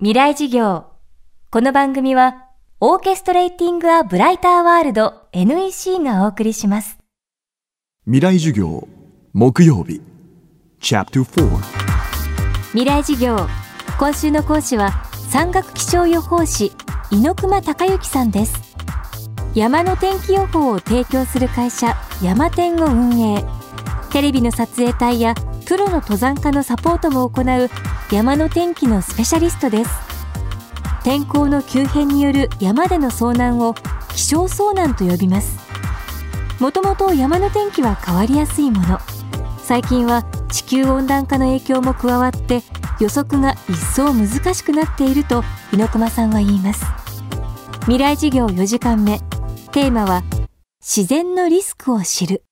未来事業。この番組はオーケストレーティング・ア・ブライター・ワールド NEC がお送りします。未来授業木曜日。チャプター未来事業。今週の講師は山岳気象予報士猪熊孝之さんです。山の天気予報を提供する会社山天を運営。テレビの撮影隊やプロの登山家のサポートも行う山の天気のスペシャリストです。天候の急変による山での遭難を気象遭難と呼びます。もともと山の天気は変わりやすいもの。最近は地球温暖化の影響も加わって予測が一層難しくなっていると猪熊さんは言います。未来事業4時間目。テーマは自然のリスクを知る。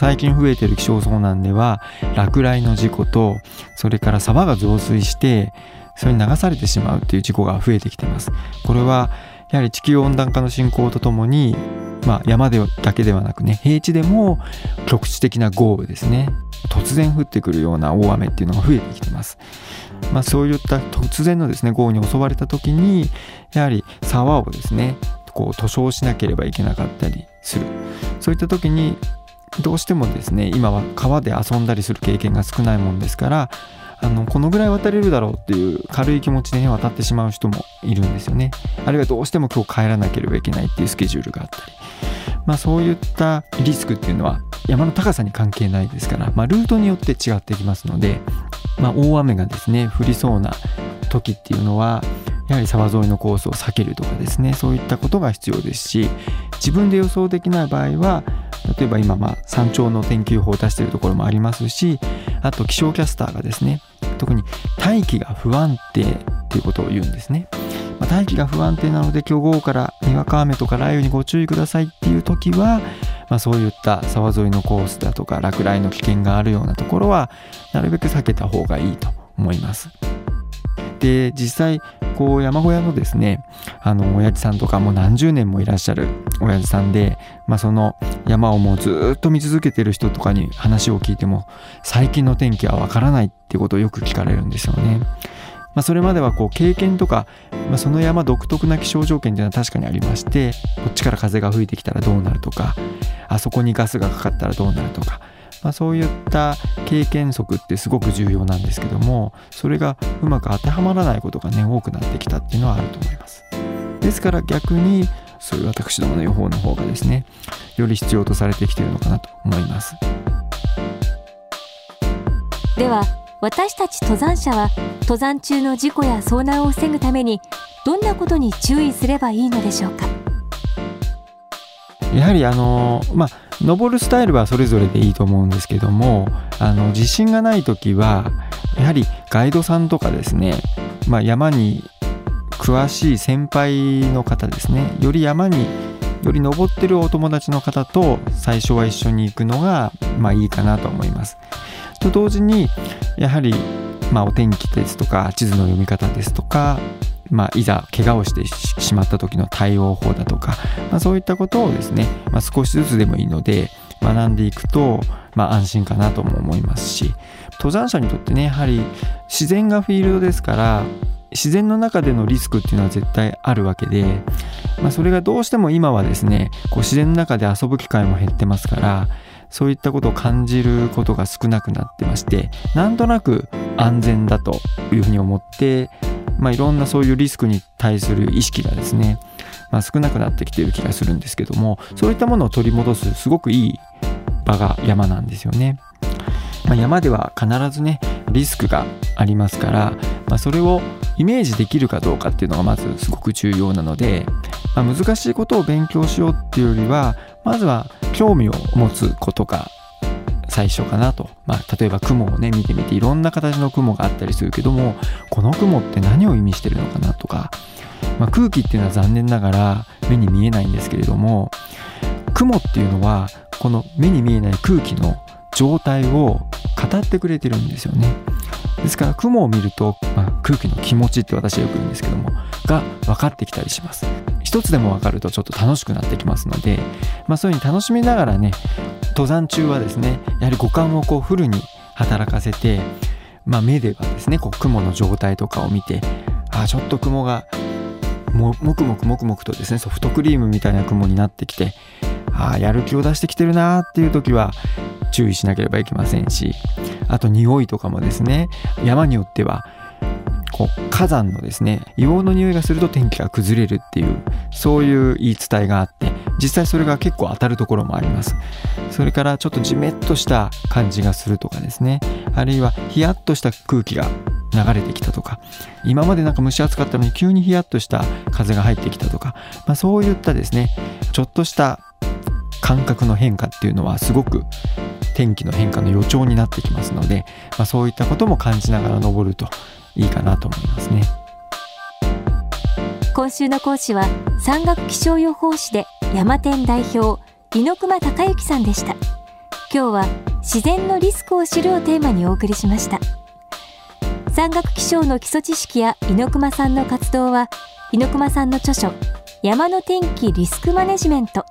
最近増えている気象遭難では落雷の事故とそれから沢が増水してそれに流されてしまうっていう事故が増えてきてます。これはやはり地球温暖化の進行とともに、まあ、山でだけではなくね平地でも局地的な豪雨ですね。突然降ってくるような大雨っていうのが増えてきてます。まあ、そういった突然のですね豪雨に襲われた時にやはり沢をですねこう塗装しなければいけなかったりする。そういった時にどうしてもですね今は川で遊んだりする経験が少ないもんですからあのこのぐらい渡れるだろうっていう軽い気持ちで、ね、渡ってしまう人もいるんですよね。あるいはどうしても今日帰らなければいけないっていうスケジュールがあったり。まあそういったリスクっていうのは山の高さに関係ないですから、まあ、ルートによって違ってきますので、まあ、大雨がですね降りそうな時っていうのはやはり沢沿いのコースを避けるとかですねそういったことが必要ですし自分で予想できない場合は例えば今まあ山頂の天気予報を出しているところもありますしあと気象キャスターがですね特に大気が不安定っていうことを言うんですね、まあ、大気が不安定なので今日午後からにわか雨とか雷雨にご注意くださいっていう時は、まあ、そういった沢沿いのコースだとか落雷の危険があるようなところはなるべく避けた方がいいと思います。で実際こう山小屋のですねあの親父さんとかもう何十年もいらっしゃる親父さんで、まあ、その山をもうずっと見続けてる人とかに話を聞いても最近の天気はわからないっていうことをよく聞かれるんですよね。まあ、それまではこう経験とか、まあ、その山独特な気象条件っていうのは確かにありましてこっちから風が吹いてきたらどうなるとかあそこにガスがかかったらどうなるとかまあ、そういった経験則ってすごく重要なんですけどもそれがうまく当てはまらないことがね多くなってきたっていうのはあると思います。ですから逆にそういう私どもの予報の方がですねより必要とされてきているのかなと思います。では私たち登山者は登山中の事故や遭難を防ぐためにどんなことに注意すればいいのでしょうか？やはりあのまあ登るスタイルはそれぞれでいいと思うんですけどもあの自信がない時はやはりガイドさんとかですね、まあ、山に詳しい先輩の方ですねより山により登ってるお友達の方と最初は一緒に行くのがまあいいかなと思います。と同時にやはりまあお天気ですとか地図の読み方ですとかまあ、いざ怪我をしてしまった時の対応法だとか、まあ、そういったことをですね、まあ、少しずつでもいいので学んでいくと、まあ、安心かなとも思いますし登山者にとってねやはり自然がフィールドですから自然の中でのリスクっていうのは絶対あるわけで、まあ、それがどうしても今はですねこう自然の中で遊ぶ機会も減ってますからそういったことを感じることが少なくなってましてなんとなく安全だというふうに思ってまあ、いろんなそういうリスクに対する意識がですね、まあ、少なくなってきている気がするんですけどもそういったものを取り戻すすごくいい場が山なんですよね。まあ、山では必ずねリスクがありますから、まあ、それをイメージできるかどうかっていうのがまずすごく重要なので、まあ、難しいことを勉強しようっていうよりはまずは興味を持つことが最初かなと。まあ、例えば雲をね、見てみていろんな形の雲があったりするけども、この雲って何を意味してるのかなとか、まあ、空気っていうのは残念ながら目に見えないんですけれども、雲っていうのは、この目に見えない空気の状態を語ってくれてるんですよね。ですから雲を見ると、まあ、空気の気持ちって私はよく言うんですけどもが分かってきたりします一つでも分かるとちょっと楽しくなってきますので、まあ、そういうふうに楽しみながらね登山中はですねやはり五感をこうフルに働かせて、まあ、目ではですねこう雲の状態とかを見てあちょっと雲がももくもくもくもくとですねソフトクリームみたいな雲になってきてあやる気を出してきてるなっていう時は注意しなければいけませんしあと匂いとかもですね山によってはこう火山のですね硫黄の匂いがすると天気が崩れるっていうそういう言い伝えがあって実際それが結構当たるところもあります。それからちょっとジメッとした感じがするとかですね。あるいはヒヤッとした空気が流れてきたとか。今までなんか蒸し暑かったのに急にヒヤッとした風が入ってきたとか、まあ、そういったですねちょっとした感覚の変化っていうのはすごく天気の変化の予兆になってきますので、まあ、そういったことも感じながら登るといいかなと思いますね。今週の講師は山岳気象予報士で山天代表猪熊孝之さんでした。今日は自然のリスクを知るをテーマにお送りしました。山岳気象の基礎知識や猪熊さんの活動は猪熊さんの著書山の天気リスクマネジメント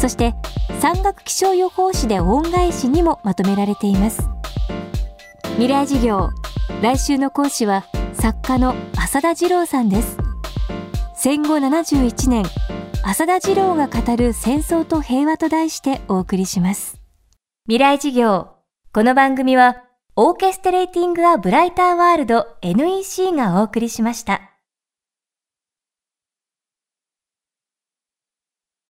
そして山岳気象予報士で恩返しにもまとめられています。未来事業来週の講師は作家の浅田次郎さんです。戦後71年浅田次郎が語る戦争と平和と題してお送りします未来事業この番組はオーケストレーティング・ア・ブライター・ワールド NEC がお送りしました。